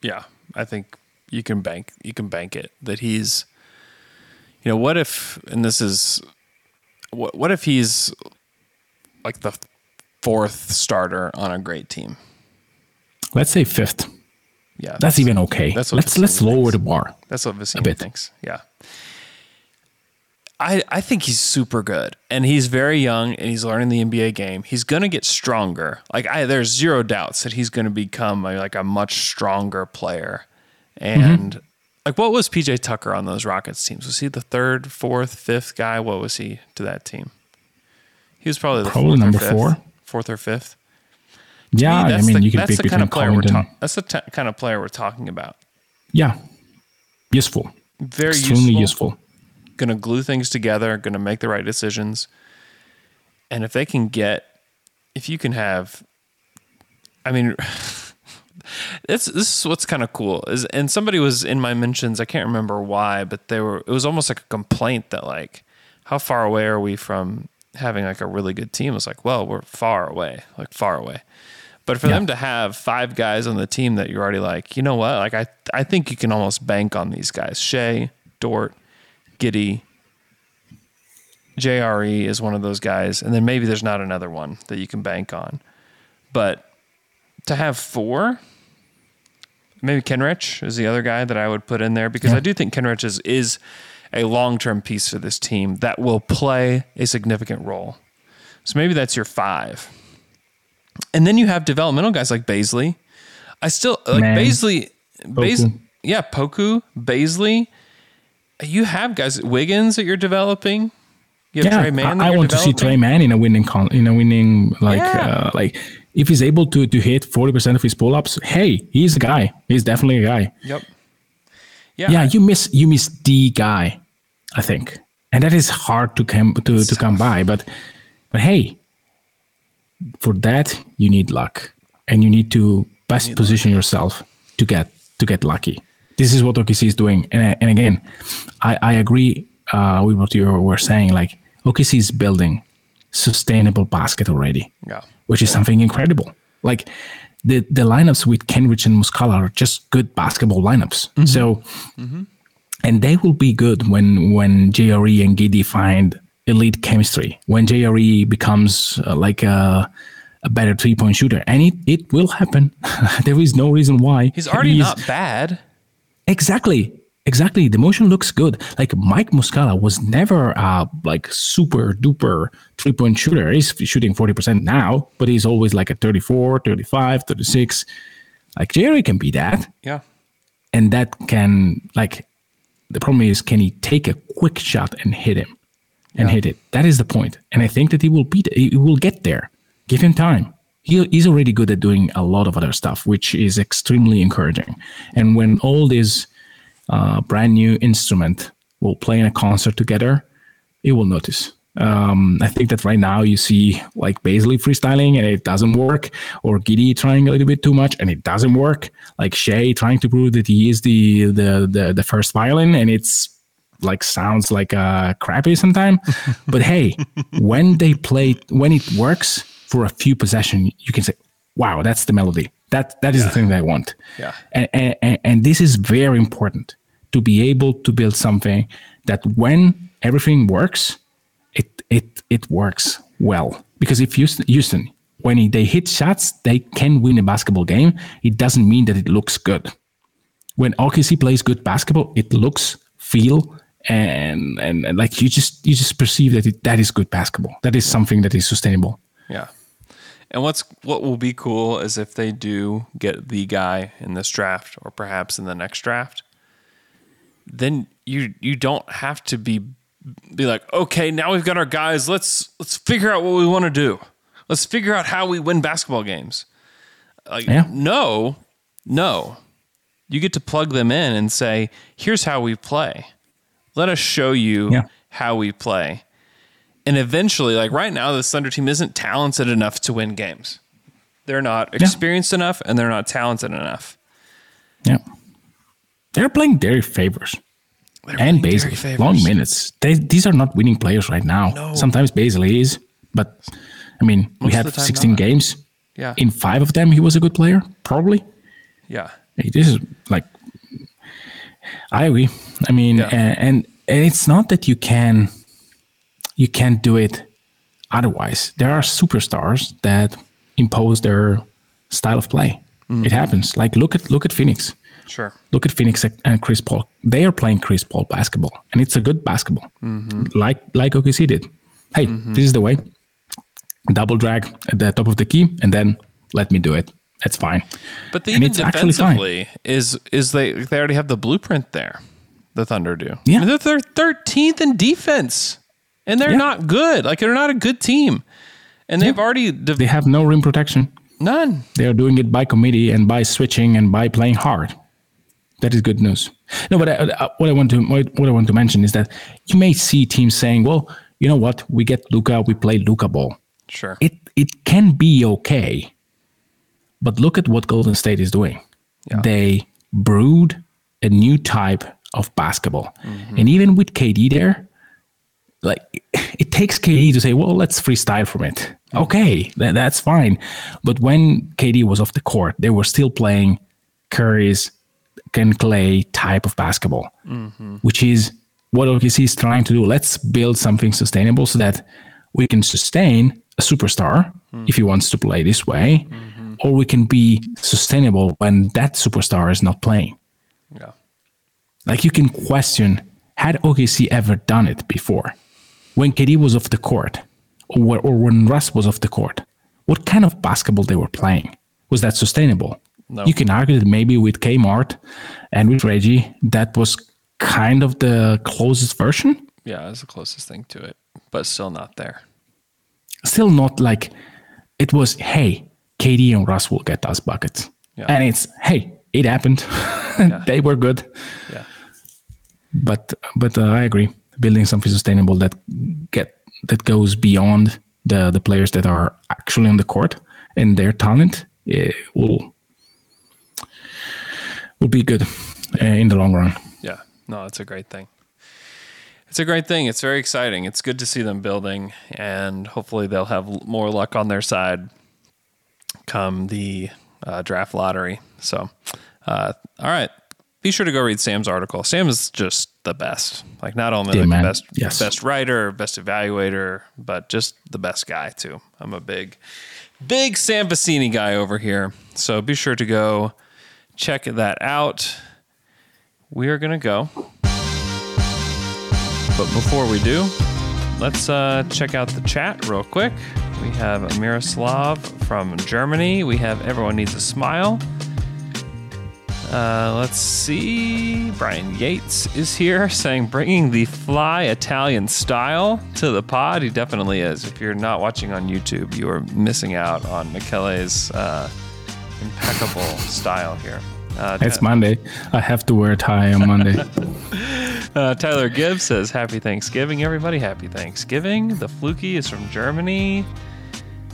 Yeah, I think you can bank you can bank it that he's you know what if and this is what what if he's like the fourth starter on a great team. Let's say fifth. Yeah. That's even okay. That's what let's let's lower thinks. the bar. That's what bit. thinks. Yeah. I, I think he's super good and he's very young and he's learning the NBA game. He's going to get stronger. Like I there's zero doubts that he's going to become a, like a much stronger player. Mm-hmm. And like what was PJ Tucker on those Rockets teams? Was he the third, fourth, fifth guy? What was he to that team? He was probably the Probably fourth number or fifth, four. Fourth or fifth. Yeah, I That's mean the, you can that's the kind of player we're talking. That's the t- kind of player we're talking about. Yeah, useful, Very extremely useful. useful. Going to glue things together, going to make the right decisions. And if they can get, if you can have, I mean, it's, this is what's kind of cool is, and somebody was in my mentions, I can't remember why, but they were, it was almost like a complaint that like, how far away are we from having like a really good team? It's like, well, we're far away, like far away. But for Yeah. them to have five guys on the team that you're already like, you know what? Like I, I think you can almost bank on these guys. Shai, Dort, Giddey, JRE is one of those guys, and then maybe there's not another one that you can bank on. But to have four, maybe Kenrich is the other guy that I would put in there because Yeah. I do think Kenrich is is a long term piece for this team that will play a significant role. So maybe that's your five. And then you have developmental guys like Bazley. I still like Man. Bazley. Bais- yeah, Poku, Bazley. You have guys Wiggins that you're developing. You have Yeah, Tre Mann. I, I want to see Tre. Mann in a winning con- in a winning like Yeah. uh, like if he's able to to hit forty percent of his pull ups. Hey, he's a guy. He's definitely a guy. Yep. Yeah. Yeah, you miss you miss the guy, I think, and that is hard to come to, to come by. But but hey, for that you need luck, and you need to best position yourself to get to get lucky. This is what OKC is doing, and and again, I I agree uh, with what you were saying. Like OKC is building sustainable basket already Yeah. which is something incredible. Like the the lineups with Kenrich and Muscala are just good basketball lineups. So, and they will be good when when JRE and Giddey find elite chemistry. When JRE becomes uh, like a a better three point shooter, and it it will happen. there is no reason why He's already He is- not bad. Exactly. Exactly. The motion looks good. Like Mike Muscala was never a like super duper three point shooter. He's shooting 40% now, but he's always like a 34, 35, 36. Like Jerry can be that. Yeah. And that can like the problem is can he take a quick shot and hit him and hit it? That is the point. And I think that he will beat he will get there. Give him time. He, he's already good at doing a lot of other stuff, which is extremely encouraging. And when all these uh, brand new instrument will play in a concert together, you will notice. Um, I think that right now you see like Bazley freestyling and it doesn't work, or Giddey trying a little bit too much and it doesn't work. Like Shai trying to prove that he is the the the, the first violin and it's like sounds like uh, crappy sometimes. but hey, when they play, when it works for a few possession, you can say, "Wow, that's the melody. That that is yeah. the thing that I want." Yeah. And, and and this is very important to be able to build something that when everything works, it it it works well. Because if Houston, Houston when they hit shots, they can win a basketball game. It doesn't mean that it looks good. When OKC plays good basketball, it looks, feel, and, and and, like you just you just perceive that it, that is good basketball. That is something that is sustainable. Yeah. And what's what will be cool is if they do get the guy in this draft or perhaps in the next draft, then you you don't have to be be like, okay, now we've got our guys. Let's let's figure out what we want to do. Let's figure out how we win basketball games. Like, yeah. no, no. You get to plug them in and say, here's how we play. Let us show you yeah. how we play. And eventually, like right now, the Thunder team isn't talented enough to win games. They're not experienced yeah. enough and they're not talented enough. Yeah. They're playing Derrick Favors. They're and Bazley, long minutes. They, these are not winning players right now. No. Sometimes Bazley is, but I mean, Most we have 16 not. games. Yeah. In five of them, he was a good player, probably. Yeah. Hey, this is like I agree. I mean, yeah. and, and it's not that you can you can't do it otherwise. There are superstars that impose their style of play. Mm-hmm. It happens. Like look at look at Phoenix. Sure. Look at Phoenix and Chris Paul. They are playing Chris Paul basketball, and it's a good basketball, mm-hmm. like like OKC did. Hey, mm-hmm. this is the way. Double drag at the top of the key, and then let me do it. That's fine. But the, even defensively is is they they already have the blueprint there. The Thunder do. Yeah, I mean, they're thirteenth in defense, and they're yeah. not good. Like they're not a good team, and they've yeah. already de- they have no rim protection. None. They are doing it by committee and by switching and by playing hard. That is good news. No, but I, uh, uh, what I want to what I want to mention is that you may see teams saying, "Well, you know what? We get Luka. we play Luka ball." Sure. It it can be okay but look at what Golden State is doing. Yeah. They brewed a new type of basketball. Mm-hmm. And even with KD there, like it takes KD to say, well, let's freestyle from it. Okay, that, that's fine. But when KD was off the court, they were still playing Curry's Ken Clay type of basketball, mm-hmm. which is what OKC is trying to do. Let's build something sustainable so that we can sustain a superstar mm-hmm. if he wants to play this way. Mm-hmm or we can be sustainable when that superstar is not playing. Yeah. Like you can question had OKC ever done it before? When KD was off the court or, or when Russ was off the court, what kind of basketball they were playing? Was that sustainable? No. You can argue that maybe with Kmart and with Reggie, that was kind of the closest version. Yeah, it's the closest thing to it, but still not there. Still not like it was, hey, KD and Russ will get us buckets. Yeah. And it's hey, it happened. Yeah. they were good. Yeah. But but uh, I agree. Building something sustainable that get that goes beyond the the players that are actually on the court and their talent will will be good uh, in the long run. Yeah. No, it's a great thing. It's a great thing. It's very exciting. It's good to see them building, and hopefully they'll have more luck on their side come the uh, draft lottery. So, uh, all right. Be sure to go read Sam's article. Sam is just the best. Like not only like the best yes. best writer, best evaluator, but just the best guy too. I'm a big, big Sam Vecenie guy over here. So be sure to go check that out. We are gonna go. But before we do, let's uh, check out the chat real quick. We have Miroslav from Germany. We have Everyone Needs a Smile. Uh, let's see. Brian Yates is here saying, bringing the fly Italian style to the pod. He definitely is. If you're not watching on YouTube, you are missing out on Michele's uh, impeccable style here. Uh, It's Monday. I have to wear a tie on Monday. uh, Tyler Gibbs says, Happy Thanksgiving, everybody. Happy Thanksgiving. The Fluky is from Germany.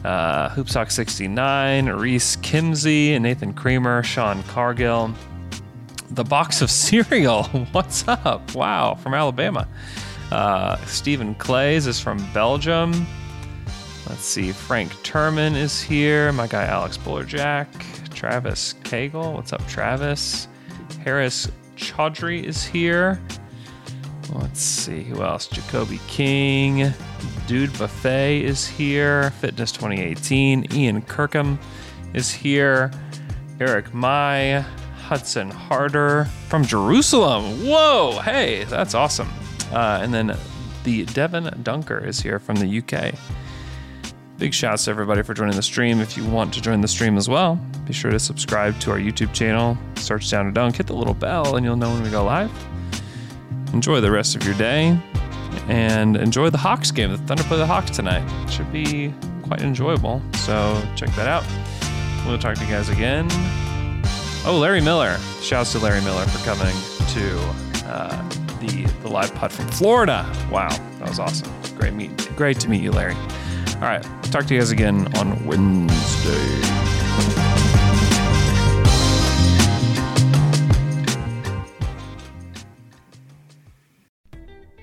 Uh, Hoopsock69, Reese Kimsey, Nathan Creamer, Sean Cargill. The Box of Cereal. What's up? Wow, from Alabama. Uh, Stephen Clays is from Belgium. Let's see. Frank Turman is here. My guy Alex Bullerjack. Travis Cagle. What's up, Travis? Harris Chaudhry is here. Let's see who else. Jacoby King. Dude Buffet is here. Fitness 2018. Ian Kirkham is here. Eric Mai. Hudson Harder from Jerusalem. Whoa, hey, that's awesome. Uh, and then the Devin Dunker is here from the UK. Big shouts to everybody for joining the stream. If you want to join the stream as well, be sure to subscribe to our YouTube channel, search Down to Dunk, hit the little bell, and you'll know when we go live. Enjoy the rest of your day and enjoy the Hawks game. The Thunder play the Hawks tonight. Should be quite enjoyable. So check that out. We'll talk to you guys again. Oh, Larry Miller. Shouts to Larry Miller for coming to uh, the the live putt from Florida. Wow, that was awesome. Great meet. Great to meet you, Larry. All right, talk to you guys again on Wednesday.